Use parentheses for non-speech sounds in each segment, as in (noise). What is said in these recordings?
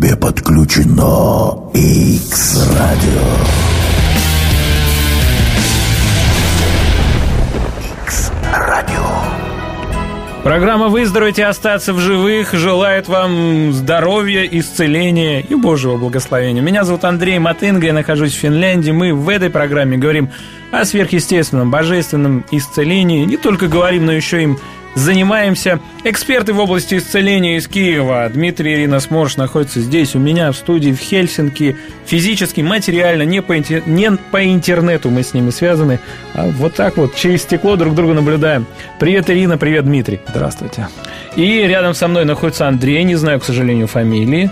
тебе подключено X-Радио. X-Радио. Программа «Выздороветь и остаться в живых» желает вам здоровья, исцеления и Божьего благословения. Меня зовут Андрей Матынга, я нахожусь в Финляндии. Мы в этой программе говорим о сверхъестественном, божественном исцелении. Не только говорим, но еще им занимаемся. Эксперты в области исцеления из Киева. Дмитрий Ирина Сморш находится здесь, у меня в студии в Хельсинки. Физически, материально, не по, не по интернету мы с ними связаны. А вот так вот, через стекло друг друга наблюдаем. Привет, Ирина, привет, Дмитрий. Здравствуйте. И рядом со мной находится Андрей, не знаю, к сожалению, фамилии.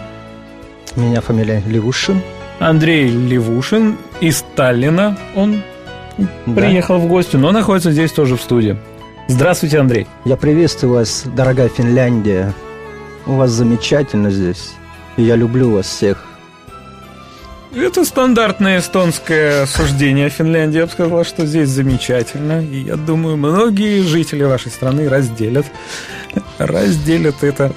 У меня фамилия Левушин. Андрей Левушин из Таллина. Он да. приехал в гости, но находится здесь тоже в студии. Здравствуйте, Андрей. Я приветствую вас, дорогая Финляндия. У вас замечательно здесь. И я люблю вас всех. Это стандартное эстонское суждение о Финляндии. Я бы сказал, что здесь замечательно. И я думаю, многие жители вашей страны разделят, разделят это,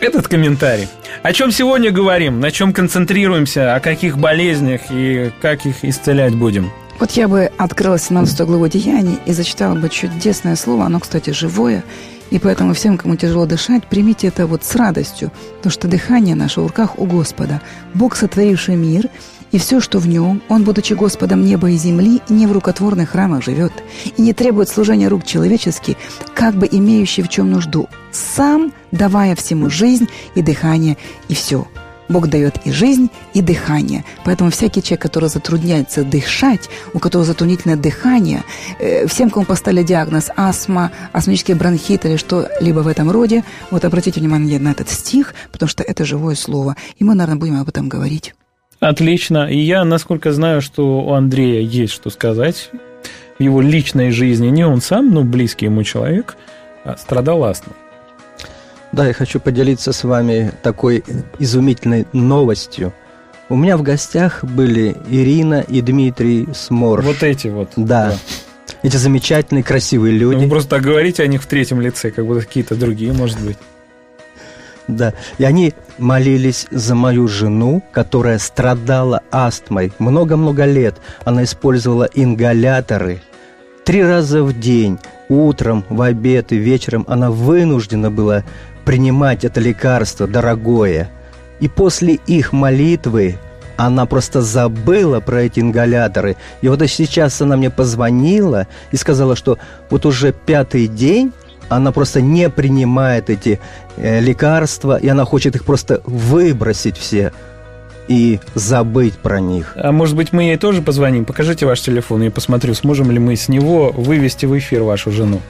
этот комментарий. О чем сегодня говорим? На чем концентрируемся? О каких болезнях и как их исцелять будем? Вот я бы открыла 17 главу Деяний и зачитала бы чудесное слово, оно, кстати, живое, и поэтому всем, кому тяжело дышать, примите это вот с радостью, потому что дыхание наше в руках у Господа. Бог, сотворивший мир, и все, что в нем, Он, будучи Господом неба и земли, не в рукотворных храмах живет, и не требует служения рук человеческих, как бы имеющий в чем нужду, сам давая всему жизнь и дыхание, и все – Бог дает и жизнь, и дыхание. Поэтому всякий человек, который затрудняется дышать, у которого затруднительное дыхание, э, всем, кому поставили диагноз астма, астматический бронхит или что-либо в этом роде, вот обратите внимание на этот стих, потому что это живое слово. И мы, наверное, будем об этом говорить. Отлично. И я, насколько знаю, что у Андрея есть что сказать в его личной жизни. Не он сам, но близкий ему человек а страдал астмой. Да, я хочу поделиться с вами такой изумительной новостью. У меня в гостях были Ирина и Дмитрий Сморш. Вот эти вот. Да. да. Эти замечательные, красивые люди. Вы просто говорите о них в третьем лице, как будто какие-то другие, может быть. Да, и они молились за мою жену, которая страдала астмой много-много лет. Она использовала ингаляторы три раза в день, утром, в обед и вечером. Она вынуждена была принимать это лекарство дорогое. И после их молитвы она просто забыла про эти ингаляторы. И вот сейчас она мне позвонила и сказала, что вот уже пятый день она просто не принимает эти э, лекарства, и она хочет их просто выбросить все и забыть про них. А может быть, мы ей тоже позвоним? Покажите ваш телефон, и посмотрю, сможем ли мы с него вывести в эфир вашу жену.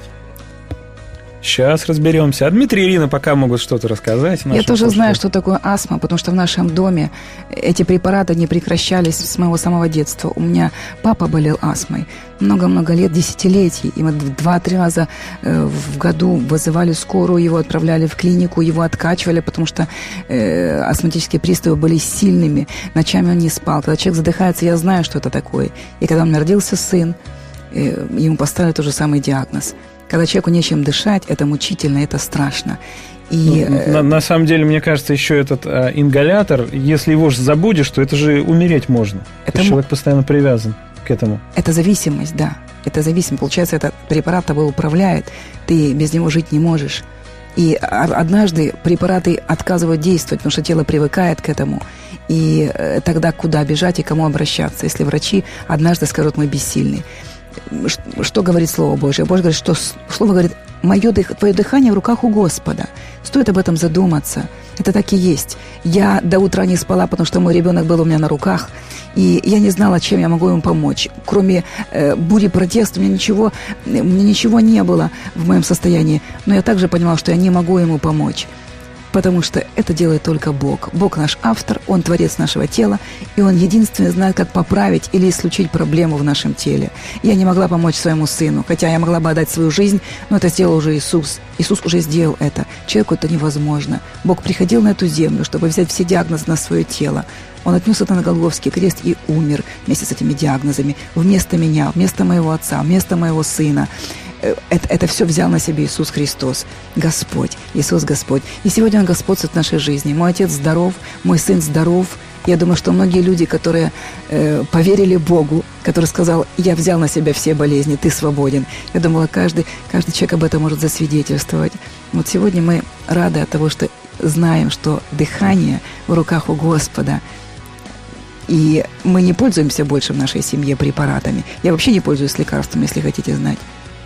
Сейчас разберемся. А Дмитрий и Ирина пока могут что-то рассказать. Я тоже знаю, что такое астма, потому что в нашем доме эти препараты не прекращались с моего самого детства. У меня папа болел астмой много-много лет, десятилетий. И мы два-три раза э, в году вызывали скорую, его отправляли в клинику, его откачивали, потому что э, астматические приступы были сильными. Ночами он не спал. Когда человек задыхается, я знаю, что это такое. И когда у меня родился сын, э, ему поставили тот же самый диагноз – когда человеку нечем дышать, это мучительно, это страшно. И... Ну, на, на самом деле, мне кажется, еще этот э, ингалятор, если его же забудешь, то это же умереть можно. Это м... Человек постоянно привязан к этому. Это зависимость, да. Это зависимость. Получается, этот препарат тобой управляет, ты без него жить не можешь. И однажды препараты отказывают действовать, потому что тело привыкает к этому. И э, тогда куда бежать и кому обращаться, если врачи однажды скажут, мы бессильны что говорит Слово Божье? Божье говорит, что Слово говорит, мое дых, твое дыхание в руках у Господа. Стоит об этом задуматься. Это так и есть. Я до утра не спала, потому что мой ребенок был у меня на руках, и я не знала, чем я могу ему помочь. Кроме э, бури протеста, у меня ничего, у меня ничего не было в моем состоянии. Но я также понимала, что я не могу ему помочь потому что это делает только Бог. Бог наш автор, Он творец нашего тела, и Он единственный знает, как поправить или исключить проблему в нашем теле. Я не могла помочь своему сыну, хотя я могла бы отдать свою жизнь, но это сделал уже Иисус. Иисус уже сделал это. Человеку это невозможно. Бог приходил на эту землю, чтобы взять все диагнозы на свое тело. Он отнес это на Голговский крест и умер вместе с этими диагнозами. Вместо меня, вместо моего отца, вместо моего сына. Э, это, это все взял на себя Иисус Христос, Господь, Иисус Господь. И сегодня Он господствует в нашей жизни. Мой отец здоров, мой сын здоров. Я думаю, что многие люди, которые э, поверили Богу, который сказал, я взял на себя все болезни, ты свободен. Я думала, каждый, каждый человек об этом может засвидетельствовать. Вот сегодня мы рады от того, что знаем, что дыхание в руках у Господа – и мы не пользуемся больше в нашей семье препаратами. Я вообще не пользуюсь лекарствами, если хотите знать.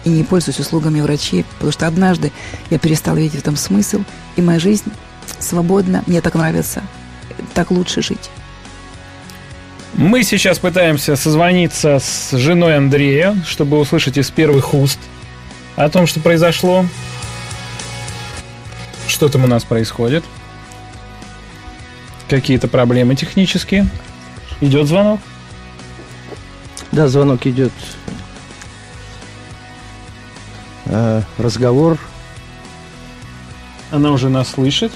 И не пользуюсь услугами врачей, потому что однажды я перестала видеть в этом смысл, и моя жизнь свободна, мне так нравится, так лучше жить. Мы сейчас пытаемся созвониться с женой Андрея, чтобы услышать из первых уст о том, что произошло. Что там у нас происходит? Какие-то проблемы технические? Идет звонок? Да, звонок идет. Э, разговор. Она уже нас слышит.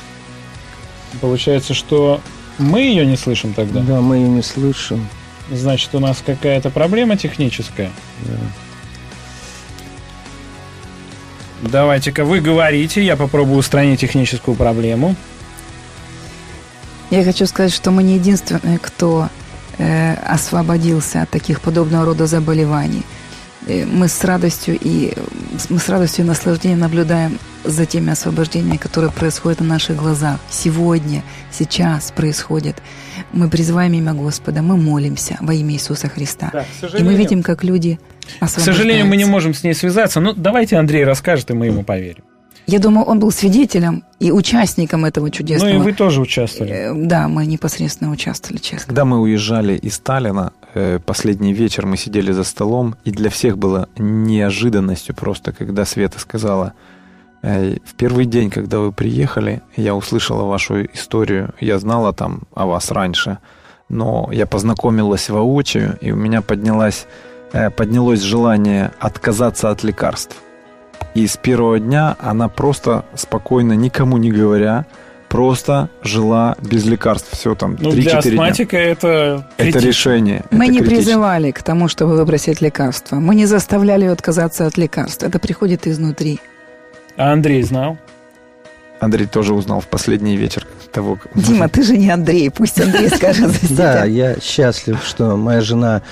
Получается, что мы ее не слышим тогда? Да, мы ее не слышим. Значит, у нас какая-то проблема техническая? Да. Давайте-ка вы говорите, я попробую устранить техническую проблему. Я хочу сказать, что мы не единственные, кто э, освободился от таких подобного рода заболеваний. Э, мы с радостью и мы с радостью и наслаждением наблюдаем за теми освобождениями, которые происходят на наших глазах. Сегодня, сейчас происходит. Мы призываем имя Господа, мы молимся во имя Иисуса Христа. Да, и мы видим, как люди К сожалению, мы не можем с ней связаться. Ну, давайте Андрей расскажет, и мы ему поверим. Я думаю, он был свидетелем и участником этого чудесного. Ну и вы тоже участвовали. Э, Да, мы непосредственно участвовали, честно. Когда мы уезжали из Сталина, э, последний вечер мы сидели за столом, и для всех было неожиданностью просто, когда Света сказала, «Э, в первый день, когда вы приехали, я услышала вашу историю, я знала там о вас раньше, но я познакомилась воочию, и у меня поднялась, поднялось желание отказаться от лекарств. И с первого дня она просто спокойно, никому не говоря, просто жила без лекарств. Все там, Ну, 3-4 для дня. астматика это Это критично. решение. Мы это не критично. призывали к тому, чтобы выбросить лекарства. Мы не заставляли ее отказаться от лекарств. Это приходит изнутри. А Андрей знал? Андрей тоже узнал в последний вечер того. Дима, ты же не Андрей. Пусть Андрей (laughs) скажет за себя. Да, я счастлив, что моя жена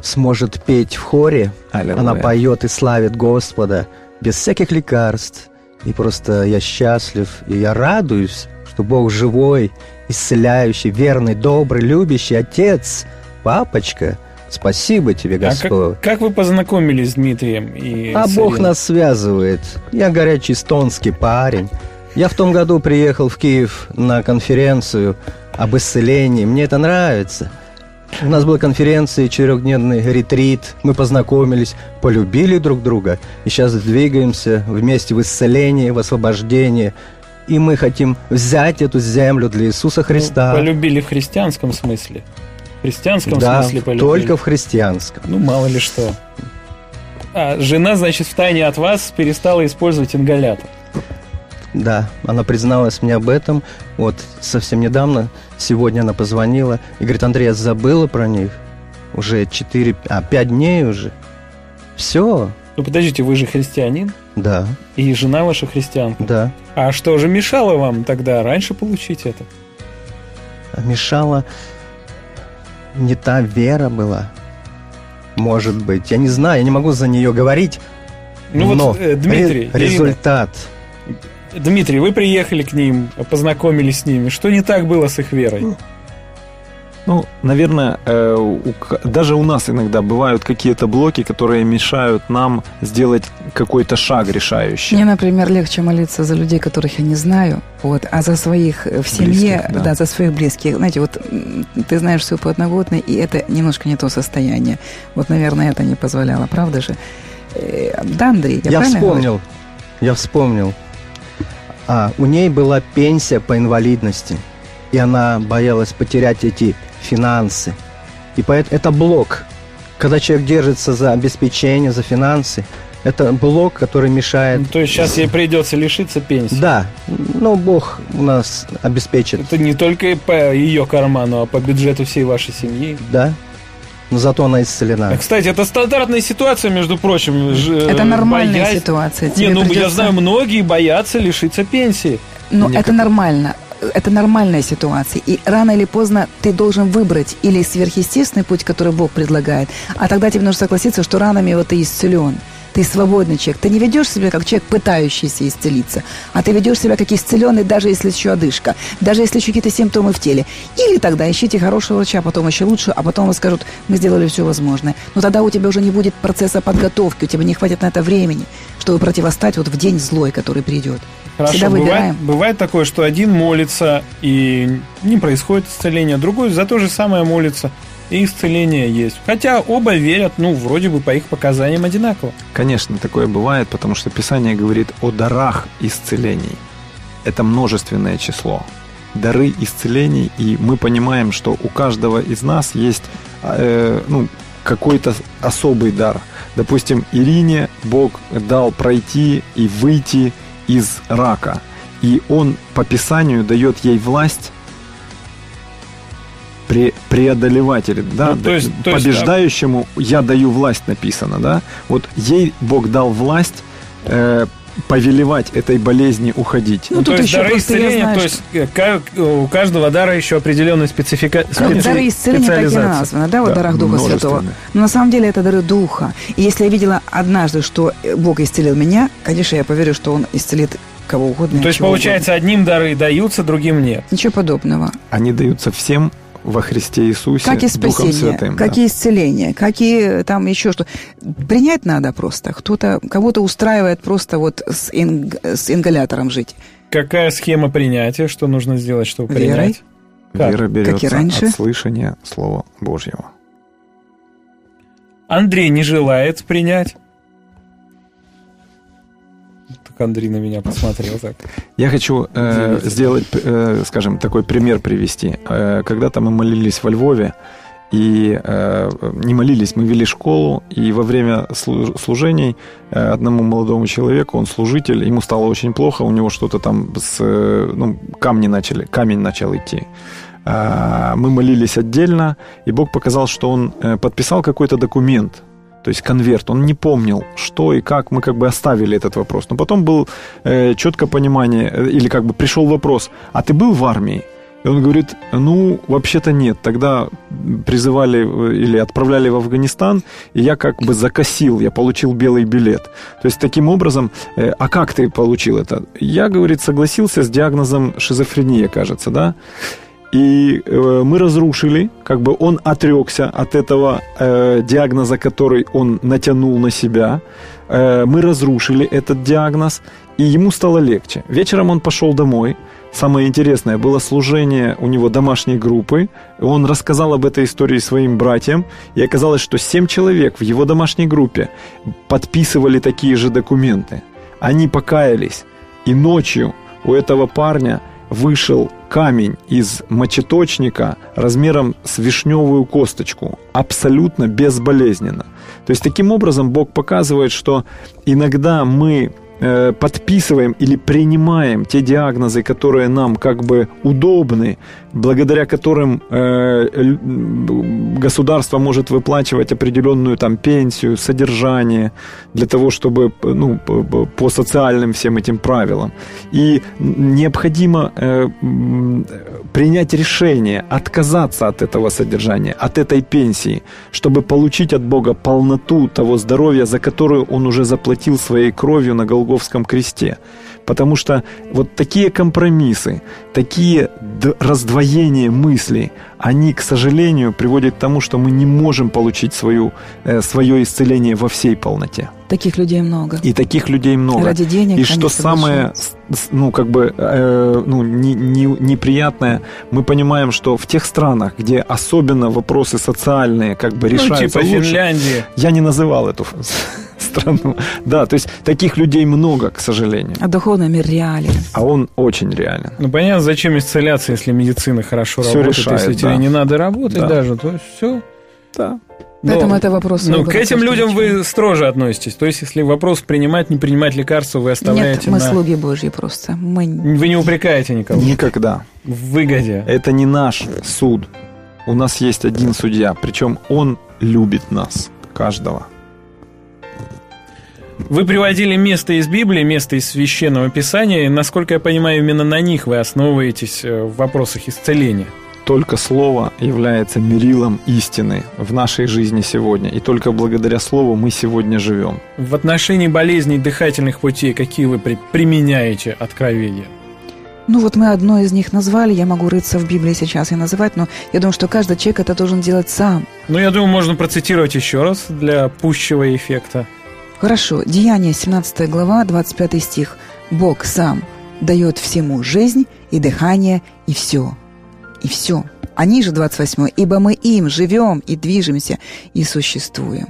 сможет петь в хоре. Аллилуйя. Она поет и славит Господа без всяких лекарств. И просто я счастлив, и я радуюсь, что Бог живой, исцеляющий, верный, добрый, любящий Отец, Папочка. Спасибо тебе, А Господь. как, как вы познакомились с Дмитрием и А с Бог нас связывает. Я горячий эстонский парень. Я в том году приехал в Киев на конференцию об исцелении. Мне это нравится. У нас была конференция, четырехдневный ретрит. Мы познакомились, полюбили друг друга. И сейчас двигаемся вместе в исцелении, в освобождении. И мы хотим взять эту землю для Иисуса Христа. Ну, полюбили в христианском смысле. В христианском да, смысле полюбили. только в христианском. Ну, мало ли что. А, жена, значит, в тайне от вас перестала использовать ингалятор. Да, она призналась мне об этом. Вот совсем недавно, сегодня она позвонила и говорит, Андрей, я забыла про них. Уже 4, а 5 дней уже. Все, Ну, подождите, вы же христианин, да, и жена ваша христианка. да. А что же мешало вам тогда раньше получить это? А Мешала не та вера была. Может быть, я не знаю, я не могу за нее говорить. Ну но вот, э, Дмитрий, ре- Ирина. Дмитрий, вы приехали к ним, познакомились с ними. Что не так было с их верой? Ну, наверное, э, даже у нас иногда бывают какие-то блоки, которые мешают нам сделать какой-то шаг решающий. Мне, например, легче молиться за людей, которых я не знаю, вот, а за своих э, в семье, Близких, да. да. за своих близких. Знаете, вот ты знаешь свою подноготную, и это немножко не то состояние. Вот, наверное, это не позволяло, правда же? Э, Да, Андрей, я, Я правильно говорю? вспомнил, я вспомнил. А, у ней была пенсия по инвалидности, и она боялась потерять эти финансы. И поэтому это блок. Когда человек держится за обеспечение, за финансы, это блок, который мешает. Ну, То есть сейчас ей придется лишиться пенсии. Да, но Бог у нас обеспечит. Это не только по ее карману, а по бюджету всей вашей семьи. Да. Но зато она исцелена. Кстати, это стандартная ситуация, между прочим. Ж- Это нормальная боясь- ситуация. Не, Тебе ну я придется- знаю, многие боятся лишиться пенсии. Ну, Мне это как- нормально. Это нормальная ситуация. И рано или поздно ты должен выбрать или сверхъестественный путь, который Бог предлагает, а тогда тебе нужно согласиться, что ранами вот ты исцелен. Ты свободный человек. Ты не ведешь себя как человек, пытающийся исцелиться, а ты ведешь себя как исцеленный, даже если еще одышка, даже если еще какие-то симптомы в теле. Или тогда ищите хорошего врача, потом еще лучше, а потом вам скажут, мы сделали все возможное. Но тогда у тебя уже не будет процесса подготовки, у тебя не хватит на это времени, чтобы противостать вот в день злой, который придет. Хорошо, Всегда бывает, выбираем. бывает такое, что один молится, и не происходит исцеление, другой за то же самое молится, и исцеление есть. Хотя оба верят, ну, вроде бы по их показаниям одинаково. Конечно, такое бывает, потому что Писание говорит о дарах исцелений. Это множественное число. Дары исцелений, и мы понимаем, что у каждого из нас есть э, ну, какой-то особый дар. Допустим, Ирине Бог дал пройти и выйти из рака. И Он по Писанию дает ей власть пре- преодолевать или да, Ну, то есть- то есть, побеждающему я даю власть написано, да? Вот ей Бог дал власть э, повелевать этой болезни уходить. Ну, то тут есть еще дары исцеления, знаю, то есть э, как, у каждого дара еще определенная специфика... Ну, специ- дары исцеления так и названы, да, вот Да, дарах Духа Святого. Но на самом деле это дары Духа. И если я видела однажды, что э, Бог исцелил меня, конечно, я поверю, что Он исцелит кого угодно. То есть, получается, одним дары даются, другим нет. угодно. Ничего подобного. Они даются всем во Христе Иисусе Как и Духом Святым. как да. и исцеление, как и там еще что. Принять надо просто. Кто-то, кого-то устраивает просто вот с, инг- с ингалятором жить. Какая схема принятия, что нужно сделать, чтобы Верой. принять? Как? Вера берется раньше. от слышания Слова Божьего. Андрей не желает принять. Так Андрей на меня посмотрел так. Я хочу э, сделать, э, скажем, такой пример привести. Э, когда-то мы молились во Львове, и э, не молились, мы вели школу, и во время слу- служений э, одному молодому человеку, он служитель, ему стало очень плохо, у него что-то там с, э, ну, камни начали, камень начал идти. А, Мы молились отдельно, и Бог показал, что он э, подписал какой-то документ, то есть конверт. Он не помнил, что и как. Мы как бы оставили этот вопрос. Но потом был э, четкое понимание, э, или как бы пришел вопрос, а ты был в армии? И он говорит, ну, вообще-то нет. Тогда призывали э, или отправляли в Афганистан, и я как бы закосил, я получил белый билет. То есть таким образом, э, а как ты получил это? Я, говорит, согласился с диагнозом шизофрения, кажется, да? И э, мы разрушили, как бы он отрекся от этого э, диагноза, который он натянул на себя. Э, мы разрушили этот диагноз, и ему стало легче. Вечером он пошел домой. Самое интересное было служение у него домашней группы. Он рассказал об этой истории своим братьям, и оказалось, что семь человек в его домашней группе подписывали такие же документы. Они покаялись, и ночью у этого парня вышел камень из мочеточника размером с вишневую косточку, абсолютно безболезненно. То есть таким образом Бог показывает, что иногда мы э, подписываем или принимаем те диагнозы, которые нам как бы удобны, благодаря которым э, государство может выплачивать определенную там пенсию, содержание для того, чтобы ну, по социальным всем этим правилам. И необходимо э, принять решение отказаться от этого содержания, от этой пенсии, чтобы получить от Бога полноту того здоровья, за которую Он уже заплатил своей кровью на Голговском кресте. Потому что вот такие компромиссы, такие раздвоения мыслей, они, к сожалению, приводят к тому, что мы не можем получить свою, э, свое исцеление во всей полноте. Таких людей много. И таких людей много. Ради денег И что самое, ну, как бы, э, ну, не- не- неприятное, мы понимаем, что в тех странах, где особенно вопросы социальные, как бы, Ну, решаются типа лучше, Финляндии. я не называл эту страну. (laughs) Да, то есть таких людей много, к сожалению. А духовный мир реален. А он очень реален. Ну, понятно, зачем исцеляться, если медицина хорошо Всё работает, решает, если тебе да. не надо работать Да. даже, то все. Да. Поэтому это вопрос Ну, к этим людям вы строже относитесь. То есть, если вопрос принимать, не принимать лекарства, вы оставляете Нет, мы на... слуги Божьи просто. Мы... Вы не упрекаете никого Никогда. в выгоде. Это не наш суд. У нас есть один судья, причем он любит нас, каждого. Вы приводили место из Библии, место из Священного Писания. Насколько я понимаю, именно на них вы основываетесь э, в вопросах исцеления. Только Слово является мерилом истины в нашей жизни сегодня. И только благодаря Слову мы сегодня живем. В отношении болезней дыхательных путей какие вы при- применяете откровения? Ну вот мы одно из них назвали, я могу рыться в Библии сейчас и называть, но я думаю, что каждый человек это должен делать сам. Ну, я думаю, можно процитировать еще раз для пущего эффекта. Хорошо, Деяние, 17 глава, 25 стих. «Бог сам дает всему жизнь и дыхание, и все». И все. А ниже 28 «Ибо мы им живем и движемся и существуем».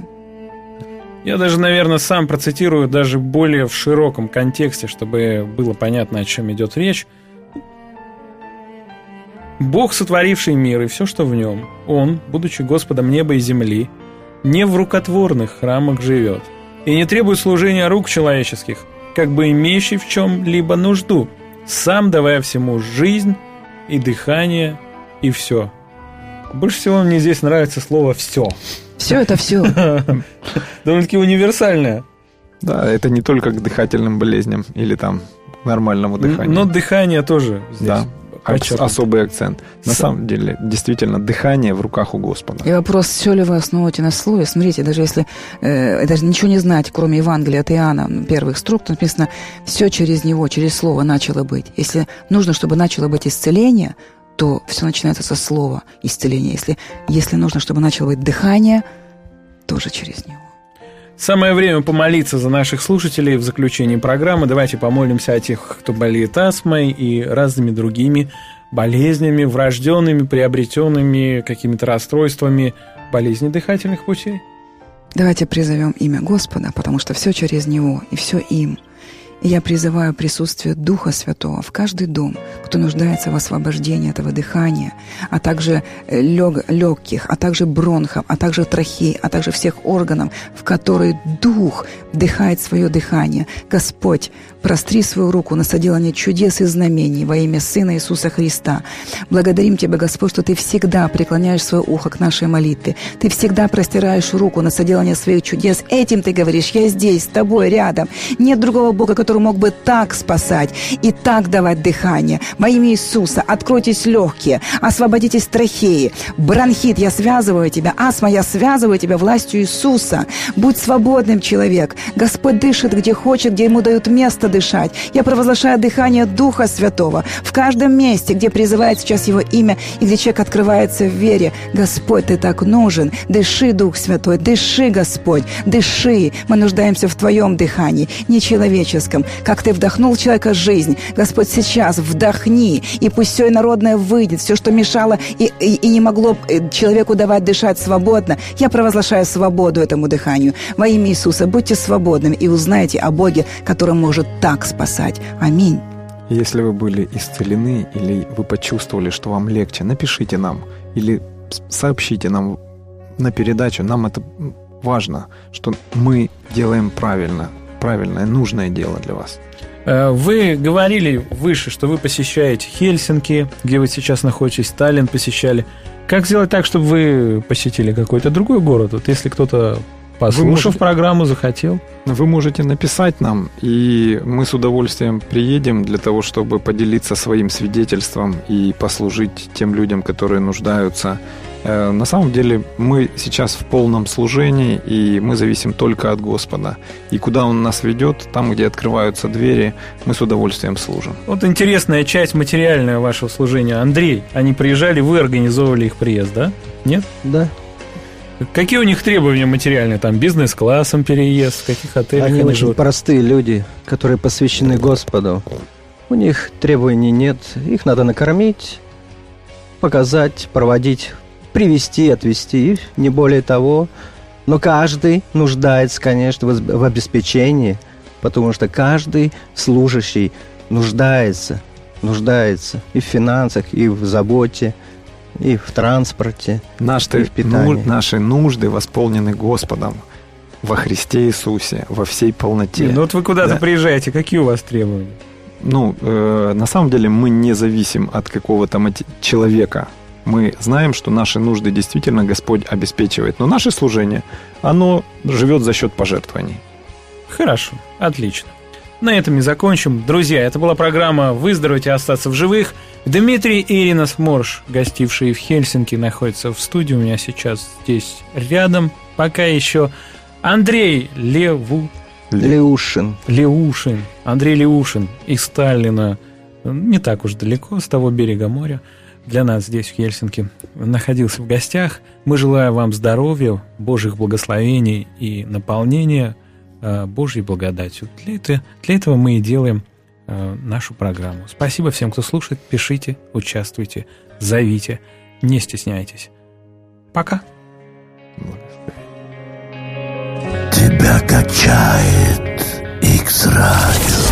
Я даже, наверное, сам процитирую даже более в широком контексте, чтобы было понятно, о чем идет речь. Бог, сотворивший мир и все, что в нем, Он, будучи Господом неба и земли, не в рукотворных храмах живет и не требует служения рук человеческих, как бы имеющий в чем-либо нужду, сам давая всему жизнь и дыхание и все. Больше всего мне здесь нравится слово «все». Все это все. (laughs) Довольно-таки универсальное. Да, это не только к дыхательным болезням или там нормальному дыханию. Но дыхание тоже здесь да, подчеркнуто. особый акцент. На С- самом деле, действительно, дыхание в руках у Господа. И вопрос, все ли вы основываете на слове? Смотрите, даже если э, даже ничего не знать, кроме Евангелия от Иоанна, м, первых строк, то написано, все через него, через слово начало быть. Если нужно, чтобы начало быть исцеление, то все начинается со слова исцеления. Если, если нужно, чтобы начало быть дыхание, тоже через него. Самое время помолиться за наших слушателей в заключении программы. Давайте помолимся о тех, кто болеет астмой и разными другими болезнями, врожденными, приобретенными какими-то расстройствами болезни дыхательных путей. Давайте призовем имя Господа, потому что все через Него и все им. Я призываю присутствие Духа Святого в каждый дом, кто нуждается в освобождении этого дыхания, а также э, лег- легких, а также бронхов, а также трахей, а также всех органов, в которые Дух вдыхает свое дыхание. Господь, простри свою руку на соделание чудес и знамений во имя Сына Иисуса Христа. Благодарим Тебя, Господь, что Ты всегда преклоняешь свое ухо к нашей молитве. Ты всегда простираешь руку на соделание своих чудес. Этим Ты говоришь, я здесь, с Тобой, рядом. Нет другого Бога, который мог бы так спасать и так давать дыхание. Во имя Иисуса откройтесь легкие, освободитесь трахеи. Бронхит, я связываю тебя. Астма, я связываю тебя властью Иисуса. Будь свободным, человек. Господь дышит, где хочет, где ему дают место дышать. Я провозглашаю дыхание Духа Святого в каждом месте, где призывает сейчас Его имя и где человек открывается в вере. Господь, Ты так нужен. Дыши, Дух Святой, дыши, Господь, дыши. Мы нуждаемся в Твоем дыхании, не человеческом. Как Ты вдохнул человека жизнь, Господь, сейчас вдохни, и пусть все инородное выйдет, все, что мешало и, и- и не могло э, человеку давать дышать свободно. Я провозглашаю свободу этому дыханию. Во имя Иисуса будьте свободными и узнайте о Боге, который может так спасать. Аминь. Если вы были исцелены или вы почувствовали, что вам легче, напишите нам или сообщите нам на передачу. Нам это важно, что мы делаем правильно, правильное, нужное дело для вас. Э, Вы говорили выше, что вы посещаете Хельсинки, где вы сейчас находитесь, Сталин посещали. Как сделать так, чтобы вы посетили какой-то другой город? Вот если кто-то, послушав можете- программу, захотел. Вы можете написать нам, и мы с удовольствием приедем для того, чтобы поделиться своим свидетельством и послужить тем людям, которые нуждаются. Э, На самом деле мы сейчас в полном служении, и мы зависим только от Господа. И куда Он нас ведет, там, где открываются двери, мы с удовольствием служим. Вот интересная часть материальная вашего служения. Андрей, они приезжали, вы организовывали их приезд, да? Нет? Да. Какие у них требования материальные? Там бизнес-классом переезд, в каких отелях Они они, очень живут? простые люди, которые посвящены Господу. У них требований нет. Их надо накормить, показать, проводить, привести, отвести, не более того. Но каждый нуждается, конечно, в обеспечении, потому что каждый служащий нуждается, нуждается и в финансах, и в заботе, и в транспорте. Наши, И в питании. ну- наши нужды восполнены Господом во Христе Иисусе, во всей полноте. Не, Ну вот вы куда-то Да. приезжаете, какие у вас требования? Ну, э, на самом деле мы не зависим от какого-то мати- человека. Мы знаем, что наши нужды действительно Господь обеспечивает. Но наше служение, оно живет за счет пожертвований. Хорошо, отлично. На этом и закончим. Друзья, это была программа «Выздороветь и остаться в живых». Дмитрий и Ирина Сморш, гостившие в Хельсинки, находятся в студии у меня сейчас здесь рядом. Пока еще Андрей Леву... Леушин. Леушин. Андрей Леушин из Сталина. Не так уж далеко, с того берега моря. Для нас здесь, в Хельсинки, находился в гостях. Мы желаем вам здоровья, Божьих благословений и наполнения – Божьей благодатью. Для, это, для этого мы и делаем э, нашу программу. Спасибо всем, кто слушает. Пишите, участвуйте, зовите, не стесняйтесь. Пока. Тебя качает X-Radio.